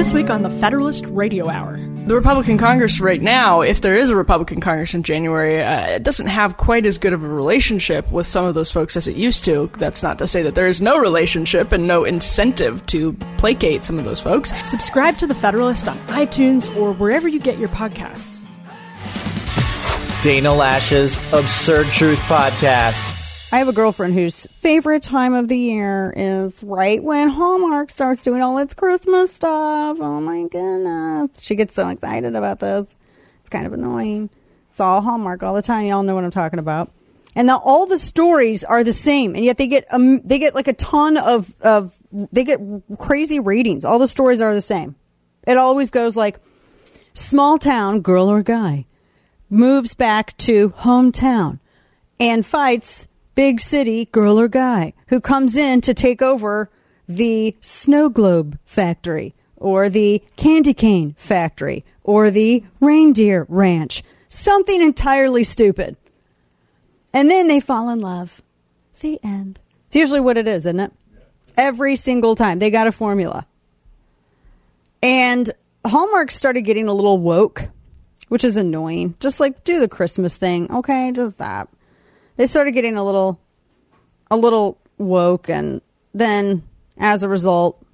This week on the Federalist Radio Hour. The Republican Congress right now, if there is a Republican Congress in January, uh, it doesn't have quite as good of a relationship with some of those folks as it used to. That's not to say that there is no relationship and no incentive to placate some of those folks. Subscribe to the Federalist on iTunes or wherever you get your podcasts. Dana Loesch's Absurd Truth Podcast. I have a girlfriend whose favorite time of the year is right when Hallmark starts doing all its Christmas stuff. Oh my goodness. She gets so excited about this. It's kind of annoying. It's all Hallmark all the time. Y'all know what I'm talking about. And now all the stories are the same, and yet they get um, they get like a ton of of they get crazy ratings. All the stories are the same. It always goes like small town girl or guy moves back to hometown and fights big city girl or guy who comes in to take over the snow globe factory or the candy cane factory or the reindeer ranch. Something entirely stupid. And then they fall in love. The end. It's usually what it is, isn't it? Every single time. They got a formula. And Hallmark started getting a little woke, which is annoying. Just like do the Christmas thing. Okay, just stop they started getting a little a little woke and then as a result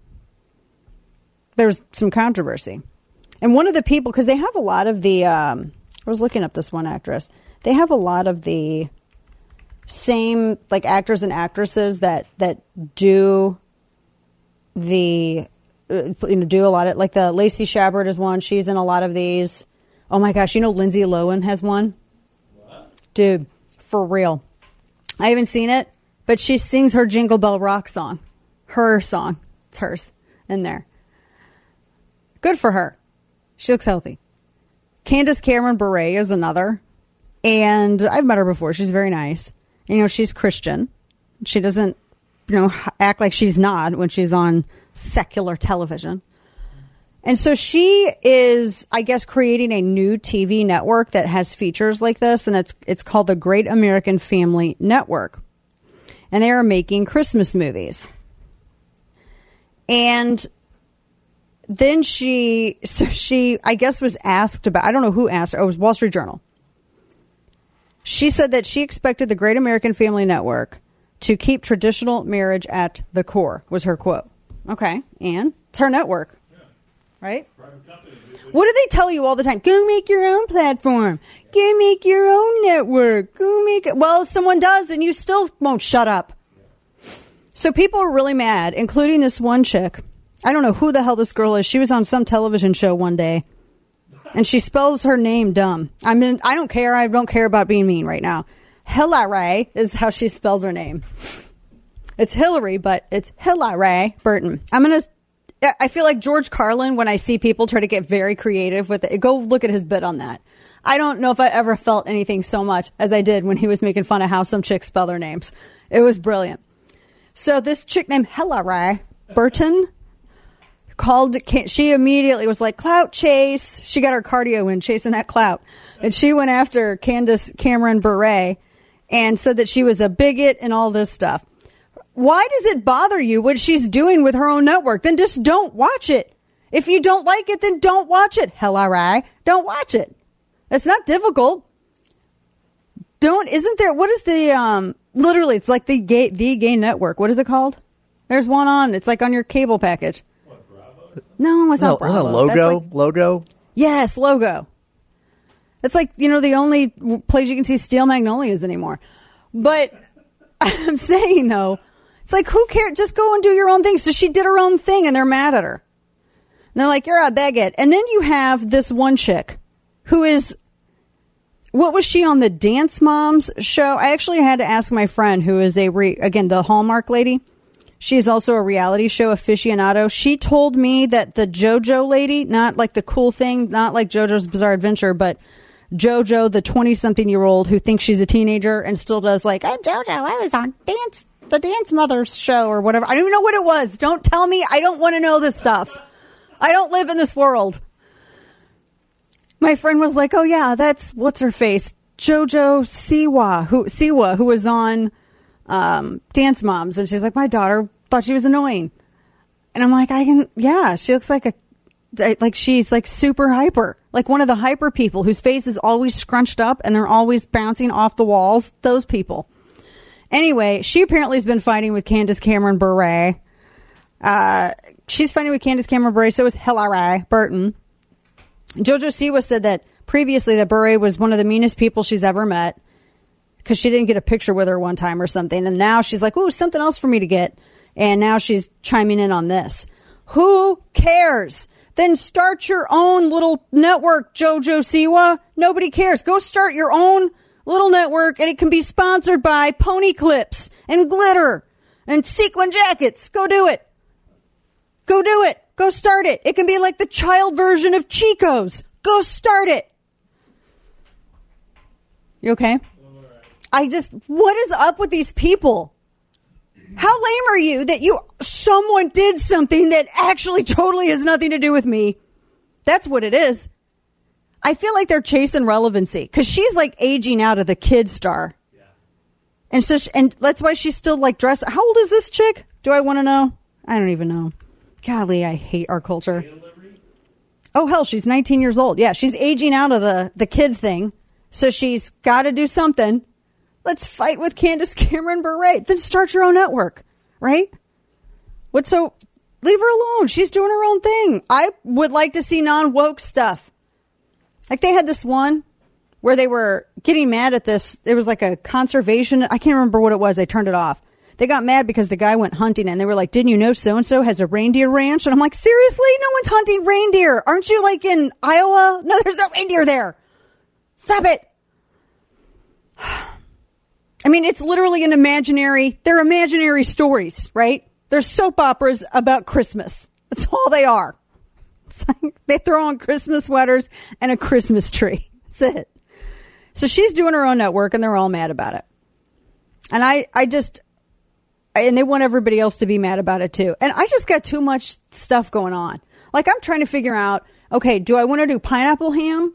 there's some controversy. And one of the people because they have a lot of the um, i was looking up this one actress. They have a lot of the same like actors and actresses that that do the uh, you know do a lot of like the lacey chabert is one. She's in a lot of these. Oh my gosh you know lindsay lohan has one? What? dude for real. I haven't seen it, but she sings her Jingle Bell Rock song. Her song. It's hers in there. Good for her. She looks healthy. Candace Cameron Bure is another. And I've met her before. She's very nice. You know, she's Christian. She doesn't, you know, act like she's not when she's on secular television. And so she is, I guess, creating a new TV network that has features like this, and it's it's called the Great American Family Network. And they are making Christmas movies. And then she, so she, I guess, was asked about. I don't know who asked. Her, oh, it was Wall Street Journal. She said that she expected the Great American Family Network to keep traditional marriage at the core. Was her quote. Okay, and it's her network right? What do they tell you all the time? Go make your own platform. Go make your own network. Go make it. Well, someone does, and you still won't shut up. So people are really mad, including this one chick. I don't know who the hell this girl is. She was on some television show one day, and she spells her name dumb. I mean, I don't care. I don't care about being mean right now. Hillary is how she spells her name. It's Hillary, but it's Hilarie Burton. I'm gonna I feel like George Carlin when I see people try to get very creative with it. Go look at his bit on that. I don't know if I ever felt anything so much as I did when he was making fun of how some chicks spell their names. It was brilliant. So this chick named Hilarie Burton called she immediately was like clout chase she got her cardio in chasing that clout and she went after candace cameron bure and said that she was a bigot and all this stuff why does it bother you what she's doing with her own network? Then just don't watch it. If you don't like it, then don't watch it. Hell, all right. Don't watch it. It's not difficult. Don't, isn't there, what is the, um, literally, it's like the gay, the gay network. What is it called? There's one on, it's like on your cable package. What, no, it's not no, Bravo. logo? Like, logo? Yes, logo. It's like, you know, the only place you can see Steel Magnolias anymore. But I'm saying, though, it's like, who cares? Just go and do your own thing. So she did her own thing and they're mad at her. And they're like, you're a bigot. And then you have this one chick who is, what was she on the Dance Moms show? I actually had to ask my friend who is a, re, again, the Hallmark lady. She's also a reality show aficionado. She told me that the JoJo lady, not like the cool thing, not like JoJo's Bizarre Adventure, but JoJo, the 20 something year old who thinks she's a teenager and still does like, I'm JoJo, I was on Dance the Dance Mothers show or whatever. I don't even know what it was. Don't tell me. I don't want to know this stuff. I don't live in this world. My friend was like, "Oh yeah, that's what's her face, JoJo Siwa, who Siwa, who was on um, Dance Moms," and she's like, "My daughter thought she was annoying," and I'm like, "I can, yeah, she looks like a like she's like super hyper, like one of the hyper people whose face is always scrunched up and they're always bouncing off the walls. Those people. Anyway, she apparently has been fighting with Candace Cameron Bure. Uh, she's fighting with Candace Cameron Bure. So is Hilarie Burton. Jojo Siwa said that previously that Bure was one of the meanest people she's ever met because she didn't get a picture with her one time or something. And now she's like, ooh, something else for me to get. And now she's chiming in on this. Who cares? Then start your own little network, Jojo Siwa. Nobody cares. Go start your own little network and it can be sponsored by pony clips and glitter and sequin jackets. Go do it. Go do it. Go start it. It can be like the child version of Chico's. Go start it. You okay? I just, what is up with these people? How lame are you that you, someone did something that actually totally has nothing to do with me? That's what it is. I feel like they're chasing relevancy because she's like aging out of the kid star. And so, she, and that's why she's still like dressed. How old is this chick? Do I want to know? I don't even know. Golly, I hate our culture. Oh hell, she's 19 years old. Yeah, she's aging out of the the kid thing, so she's got to do something. Let's fight with Candace Cameron Bure. Then start your own network, right? What's so? Leave her alone. She's doing her own thing. I would like to see non woke stuff. Like they had this one where they were getting mad at this. It was like a conservation. I can't remember what it was. I turned it off. They got mad because the guy went hunting and they were like, didn't you know so and so has a reindeer ranch? And I'm like, seriously? No one's hunting reindeer. Aren't you like in Iowa? No, there's no reindeer there. Stop it. I mean, it's literally an imaginary, they're imaginary stories, right? They're soap operas about Christmas. That's all they are. Like they throw on Christmas sweaters and a Christmas tree. That's it. So she's doing her own network and they're all mad about it. And I, I just, and they want everybody else to be mad about it too. And I just got too much stuff going on. Like I'm trying to figure out, okay, do I want to do pineapple ham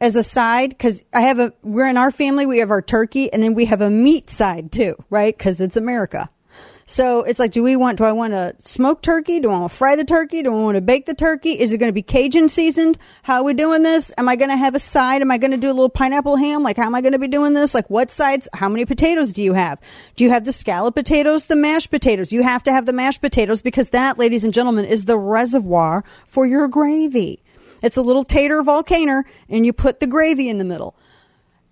as a side? Cause I have a, we're in our family, we have our turkey and then we have a meat side too, right? Cause it's America. So it's like, do we want, do I want to smoke turkey? Do I want to fry the turkey? Do I want to bake the turkey? Is it going to be Cajun seasoned? How are we doing this? Am I going to have a side? Am I going to do a little pineapple ham? Like, how am I going to be doing this? Like, what sides? How many potatoes do you have? Do you have the scallop potatoes, the mashed potatoes? You have to have the mashed potatoes because that, ladies and gentlemen, is the reservoir for your gravy. It's a little tater volcano and you put the gravy in the middle.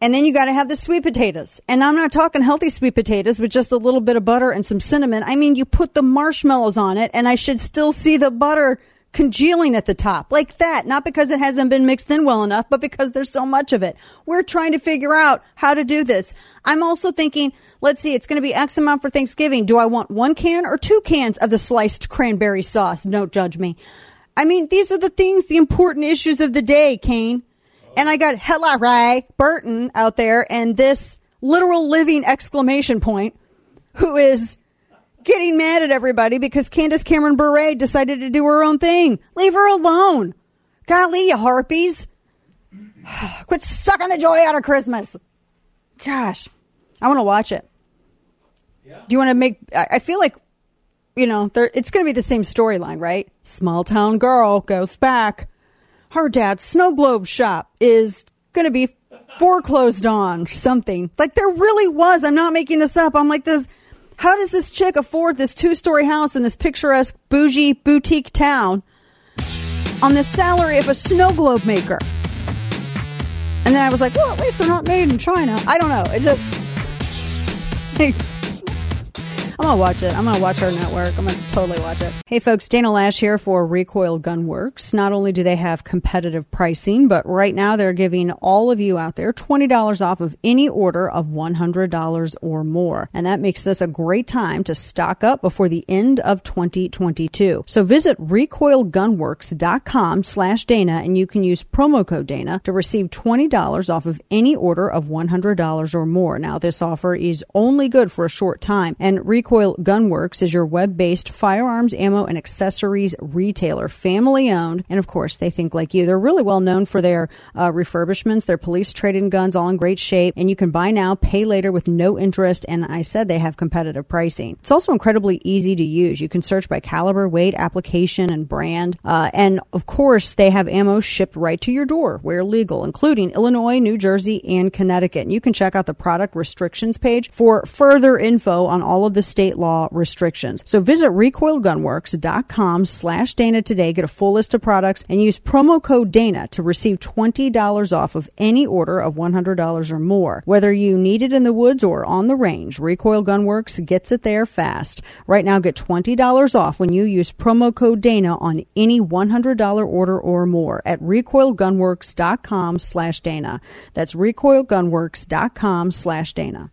And then you got to have the sweet potatoes. And I'm not talking healthy sweet potatoes with just a little bit of butter and some cinnamon. I mean, you put the marshmallows on it and I should still see the butter congealing at the top like that. Not because it hasn't been mixed in well enough, but because there's so much of it. We're trying to figure out how to do this. I'm also thinking, let's see, it's going to be X amount for Thanksgiving. Do I want one can or two cans of the sliced cranberry sauce? Don't judge me. I mean, these are the things, the important issues of the day, Kane. And I got Hilarie Burton out there and this literal living exclamation point who is getting mad at everybody because Candace Cameron Bure decided to do her own thing. Leave her alone. Golly, you harpies. Quit sucking the joy out of Christmas. Gosh, I want to watch it. Yeah. Do you want to make? I feel like, you know, it's going to be the same storyline, right? Small town girl goes back her dad's snow globe shop is going to be foreclosed on something. Like there really was. I'm not making this up. I'm like this. How does this chick afford this two story house in this picturesque bougie boutique town on the salary of a snow globe maker? And then I was like, well, at least they're not made in China. I don't know. It just. I'm gonna watch it. I'm gonna watch our network. I'm gonna totally watch it. Hey folks, Dana Loesch here for Recoil Gunworks. Not only do they have competitive pricing, but right now they're giving all of you out there $20 off of any order of $100 or more. And that makes this a great time to stock up before the end of 2022. So visit recoilgunworks.com slash Dana and you can use promo code Dana to receive $20 off of any order of $100 or more. Now this offer is only good for a short time and Recoil Recoil Gunworks is your web based firearms, ammo, and accessories retailer, family owned. And of course, they think like you. They're really well known for their uh, refurbishments, their police trade-in guns, all in great shape. And you can buy now, pay later with no interest. And I said they have competitive pricing. It's also incredibly easy to use. You can search by caliber, weight, application, and brand. Uh, and of course, they have ammo shipped right to your door where legal, including Illinois, New Jersey, and Connecticut. And you can check out the product restrictions page for further info on all of the state law restrictions. So visit recoilgunworks.com slash Dana today, get a full list of products, and use promo code Dana to receive $20 off of any order of $100 or more. Whether you need it in the woods or on the range, Recoil Gunworks gets it there fast. Right now, get $20 off when you use promo code Dana on any $100 order or more at recoilgunworks.com slash Dana. That's recoilgunworks.com slash Dana.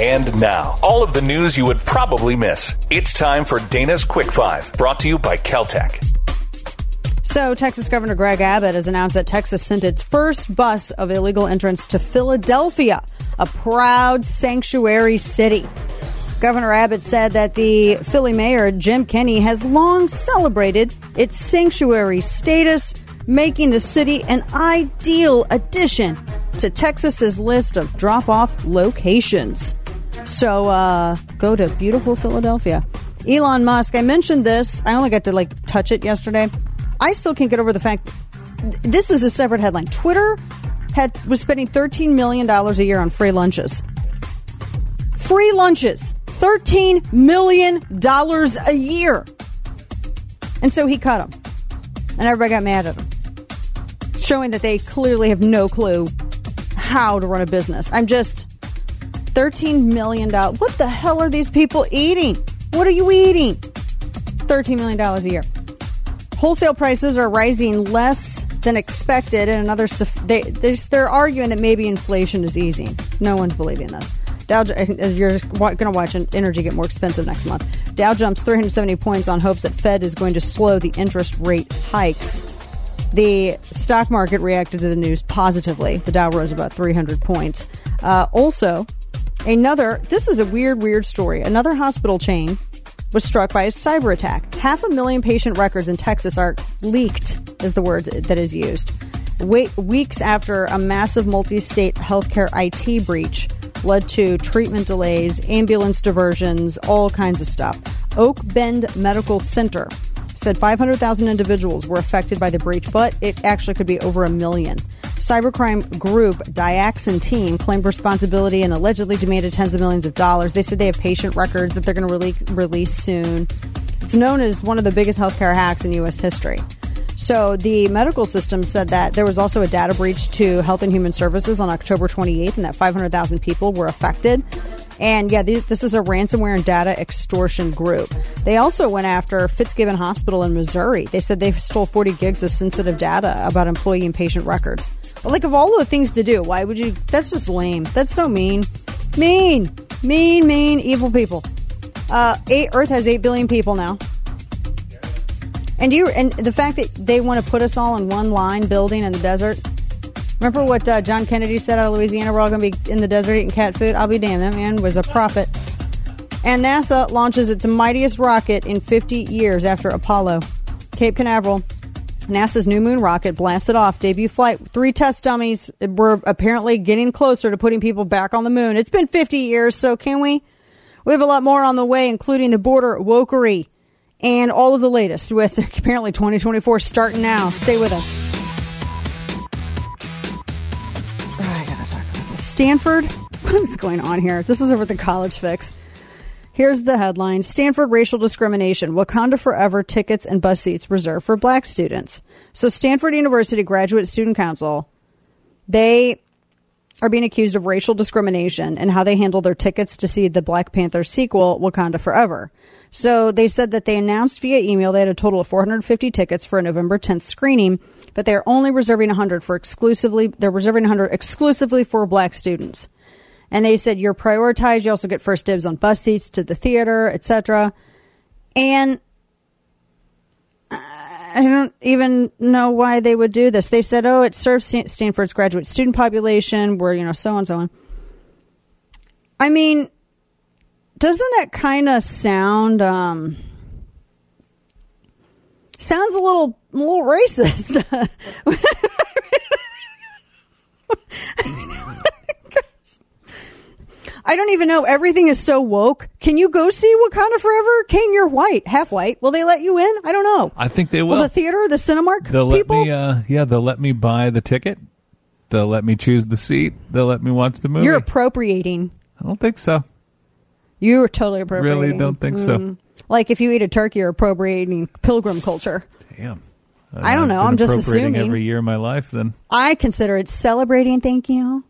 And now, all of the news you would probably miss. It's time for Dana's Quick Five, brought to you by Keltec. So, Texas Governor Greg Abbott has announced that Texas sent its first bus of illegal entrants to Philadelphia, a proud sanctuary city. Governor Abbott said that the Philly mayor, Jim Kenney, has long celebrated its sanctuary status, making the city an ideal addition to Texas's list of drop off locations. So uh, go to beautiful Philadelphia. Elon Musk, I mentioned this. I only got to like touch it yesterday. I still can't get over the fact this is a separate headline. Twitter had was spending $13 million a year on free lunches. Free lunches. $13 million a year. And so he cut them. And everybody got mad at him. Showing that they clearly have no clue how to run a business. I'm just $13 million. What the hell are these people eating? What are you eating? It's $13 million a year. Wholesale prices are rising less than expected, and another they they're arguing that maybe inflation is easing. No one's believing this. Dow, you're going to watch energy get more expensive next month. Dow jumps 370 points on hopes that Fed is going to slow the interest rate hikes. The stock market reacted to the news positively. The Dow rose about 300 points. Uh, also, another, this is a weird, weird story. Another hospital chain was struck by a cyber attack. Half a million patient records in Texas are leaked, is the word that is used. Wait, weeks after a massive multi state healthcare IT breach led to treatment delays, ambulance diversions, all kinds of stuff. Oak Bend Medical Center said 500,000 individuals were affected by the breach, but it actually could be over a million. Cybercrime group Daixin Team claimed responsibility and allegedly demanded tens of millions of dollars. They said they have patient records that they're going to release, release soon. It's known as one of the biggest healthcare hacks in U.S. history. So the medical system said that there was also a data breach to Health and Human Services on October 28th, and that 500,000 people were affected. And yeah, this is a ransomware and data extortion group. They also went after Fitzgibbon Hospital in Missouri. They said they stole 40 gigs of sensitive data about employee and patient records. Like, of all the things to do, why would you? That's just lame. That's so mean. Mean. Mean, mean, evil people. Uh, eight, Earth has 8 billion people now. And you and the fact that they want to put us all in one line building in the desert. Remember what uh, John Kennedy said out of Louisiana? We're all going to be in the desert eating cat food. I'll be damned. That man was a prophet. And NASA launches its mightiest rocket in 50 years after Apollo. Cape Canaveral NASA's New Moon rocket blasted off debut flight. Three test dummies were apparently getting closer to putting people back on the moon. It's been 50 years, so can we? We have a lot more on the way, including the border wokery and all of the latest with apparently 2024 starting now. Stay with us. Oh, I gotta talk about this. Stanford? What is going on here? This is over the college fix. Here's the headline Stanford racial discrimination. Wakanda Forever tickets and bus seats reserved for black students. So, Stanford University Graduate Student Council, they are being accused of racial discrimination and how they handle their tickets to see the Black Panther sequel, Wakanda Forever. So, they said that they announced via email they had a total of 450 tickets for a November 10th screening, but they are only reserving 100 for exclusively, they're reserving 100 exclusively for black students. And they said you're prioritized. You also get first dibs on bus seats to the theater, etc. And I don't even know why they would do this. They said, "Oh, it serves Stanford's graduate student population, where you know so on so on." I mean, doesn't that kind of sound um, sounds a little a little racist? don't even know. Everything is so woke. Can you go see Wakanda Forever? Kane, you're white, half white. Will they let you in? I don't know. I think they will. Will the theater, the Cinemark they'll people? let me. Uh, yeah, they'll let me buy the ticket. They'll let me choose the seat. They'll let me watch the movie. You're appropriating. I don't think so. You are totally appropriating. Really don't think so. Mm. Like if you eat a turkey, you're appropriating pilgrim culture. Damn. I don't know. I'm just assuming. every year of my life. Then I consider it celebrating. Thank you.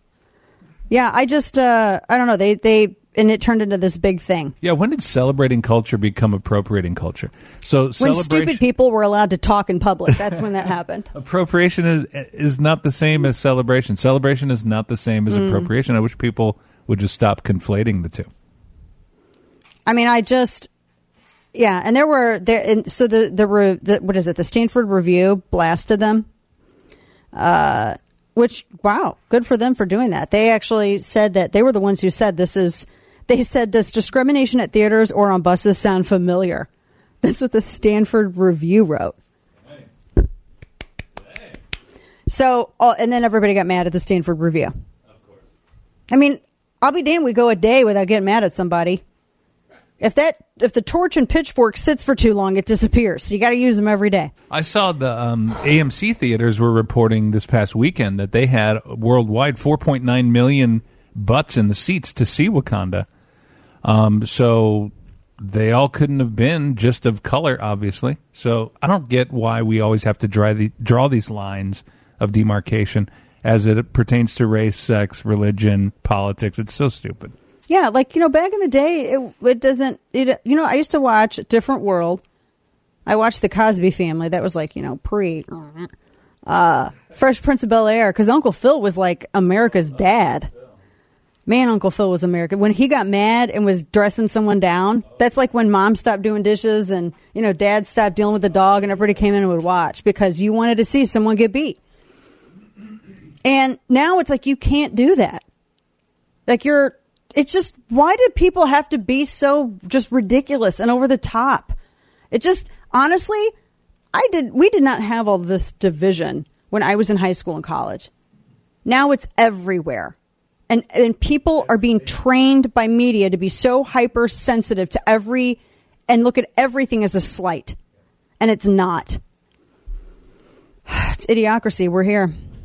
Yeah, I just uh I don't know. They they and it turned into this big thing. yeah. When did celebrating culture become appropriating culture? So When stupid people were allowed to talk in public, that's when that happened. appropriation is is not the same as celebration. Celebration is not the same Mm. as appropriation. I wish people would just stop conflating the two. I mean, I just, yeah, and there were there, and so the the, the what is it? The Stanford Review blasted them. Uh, which wow, good for them for doing that. They actually said that they were the ones who said this is. They said, "Does discrimination at theaters or on buses sound familiar?" That's what the Stanford Review wrote. So, oh, and then everybody got mad at the Stanford Review. I mean, I'll be damned. We go a day without getting mad at somebody. If that if the torch and pitchfork sits for too long, it disappears. So you got to use them every day. I saw the um, AMC theaters were reporting this past weekend that they had worldwide 4.9 million butts in the seats to see Wakanda. Um, so they all couldn't have been just of color, obviously. So I don't get why we always have to draw, the, draw these lines of demarcation as it pertains to race, sex, religion, politics. It's so stupid. Yeah, like you know, back in the day, it, it doesn't. It you know, I used to watch Different World. I watched The Cosby Family. That was like you know pre. Uh, Fresh Prince of Bel Air because Uncle Phil was like America's dad. Man, Uncle Phil was America. When he got mad and was dressing someone down, that's like when mom stopped doing dishes and, you know, dad stopped dealing with the dog and everybody came in and would watch because you wanted to see someone get beat. And now it's like you can't do that. Like you're, it's just, why do people have to be so just ridiculous and over the top? It just, honestly, I did, we did not have all this division when I was in high school and college. Now it's everywhere. And, and people are being trained by media to be so hypersensitive to every, and look at everything as a slight. And it's not. It's idiocracy. We're here.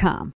com.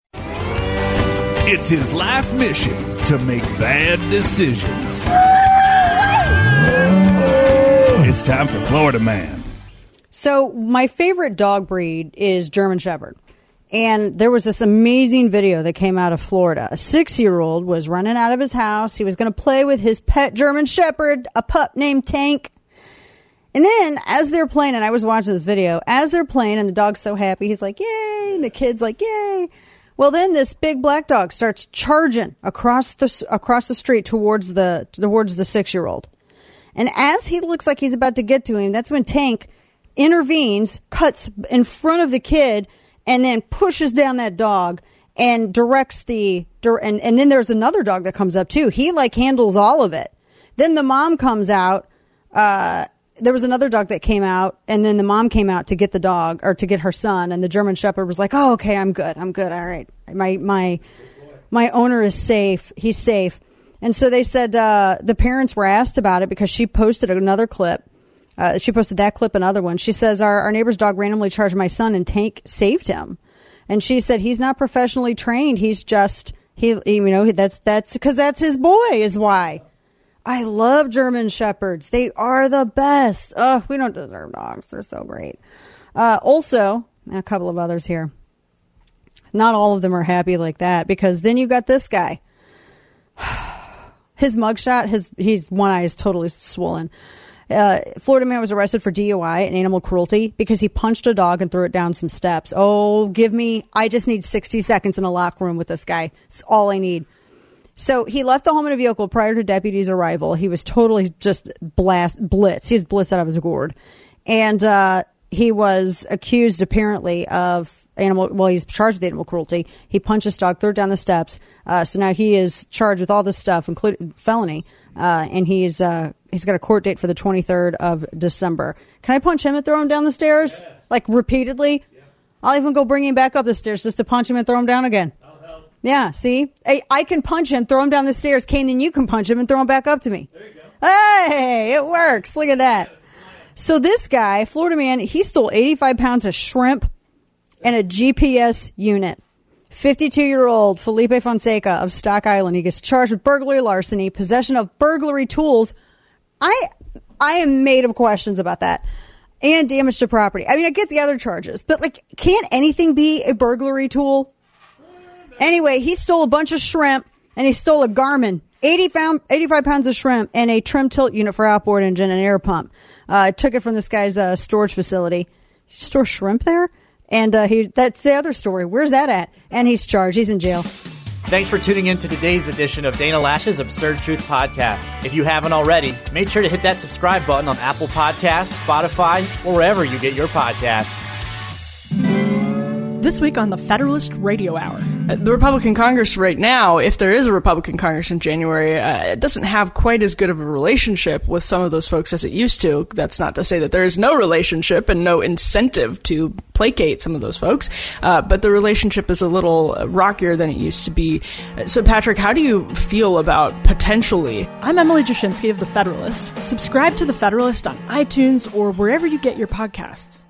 It's his life mission to make bad decisions. It's time for Florida Man. So, my favorite dog breed is German Shepherd. And there was this amazing video that came out of Florida. A six year old was running out of his house. He was going to play with his pet German Shepherd, a pup named Tank. And then, as they're playing, and I was watching this video, as they're playing, and the dog's so happy, he's like, Yay! And the kid's like, Yay! Well, then this big black dog starts charging across the across the street towards the towards the six year old, and as he looks like he's about to get to him, that's when Tank intervenes, cuts in front of the kid, and then pushes down that dog and directs the and and then there's another dog that comes up too. He like handles all of it. Then the mom comes out. Uh, there was another dog that came out, and then the mom came out to get the dog or to get her son, and the German Shepherd was like, "Oh, okay, I'm good, I'm good, all right, my my my owner is safe, he's safe." And so they said uh, the parents were asked about it because she posted another clip. Uh, she posted that clip, another one. She says our, our neighbor's dog randomly charged my son, and Tank saved him. And she said he's not professionally trained. He's just he, you know, that's that's because that's his boy is why. I love German Shepherds. They are the best. Oh, we don't deserve dogs. They're so great. Uh, also, a couple of others here. Not all of them are happy like that because then you got this guy. His mugshot, his he's one eye is totally swollen. Uh, Florida man was arrested for DUI and animal cruelty because he punched a dog and threw it down some steps. Oh, give me! I just need sixty seconds in a locker room with this guy. It's all I need. So he left the home in a vehicle prior to deputies' arrival. He was totally just blast blitz. He was blitzed out of his gourd, and uh, he was accused apparently of animal. Well, he's charged with animal cruelty. He punched his dog, threw it down the steps. Uh, so now he is charged with all this stuff, including felony, uh, and he's uh, he's got a court date for the twenty third of December. Can I punch him and throw him down the stairs like repeatedly? I'll even go bring him back up the stairs just to punch him and throw him down again. Yeah, see? I, I can punch him, throw him down the stairs. Kane, then you can punch him and throw him back up to me. There you go. Hey, it works. Look at that. So this guy, Florida man, he stole 85 pounds of shrimp and a GPS unit. 52 year old Felipe Fonseca of Stock Island. He gets charged with burglary, larceny, possession of burglary tools. I, I am made of questions about that. And damage to property. I mean, I get the other charges, but like, can't anything be a burglary tool? Anyway, he stole a bunch of shrimp and he stole a Garmin, 80 pound, 85 pounds of shrimp and a trim tilt unit for outboard engine and air pump. Uh, took it from this guy's uh, storage facility. Store shrimp there? And uh, he that's the other story. Where's that at? And he's charged. He's in jail. Thanks for tuning in to today's edition of Dana Loesch's Absurd Truth Podcast. If you haven't already, make sure to hit that subscribe button on Apple Podcasts, Spotify, or wherever you get your podcasts. This week on the Federalist Radio Hour. Uh, The Republican Congress right now, if there is a Republican Congress in January, uh, it doesn't have quite as good of a relationship with some of those folks as it used to. That's not to say that there is no relationship and no incentive to placate some of those folks, uh, but the relationship is a little rockier than it used to be. Uh, So, Patrick, how do you feel about potentially I'm Emily Jashinsky of The Federalist. Subscribe to The Federalist on iTunes or wherever you get your podcasts.